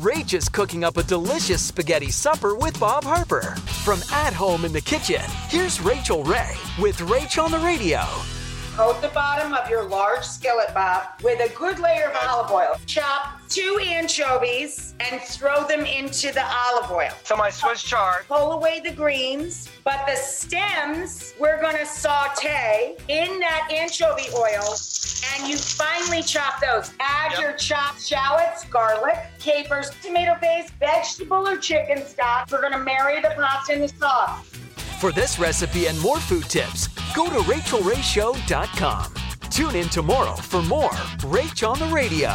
Rach is cooking up a delicious spaghetti supper with Bob Harper. From At Home in the Kitchen, here's Rachael Ray with Rach on the Radio. Coat the bottom of your large skillet, Bob, with a good layer of olive oil. Chop two anchovies and throw them into the olive oil. So my Swiss chard. Pull away the greens, but the stems we're gonna saute in that anchovy oil, and you finely chop those. Add Yep. your chopped shallots, garlic, capers, tomato paste, vegetable or chicken stock. We're gonna marry the pasta in the sauce. For this recipe and more food tips, go to rachaelrayshow.com. Tune in tomorrow for more Rach on the Radio.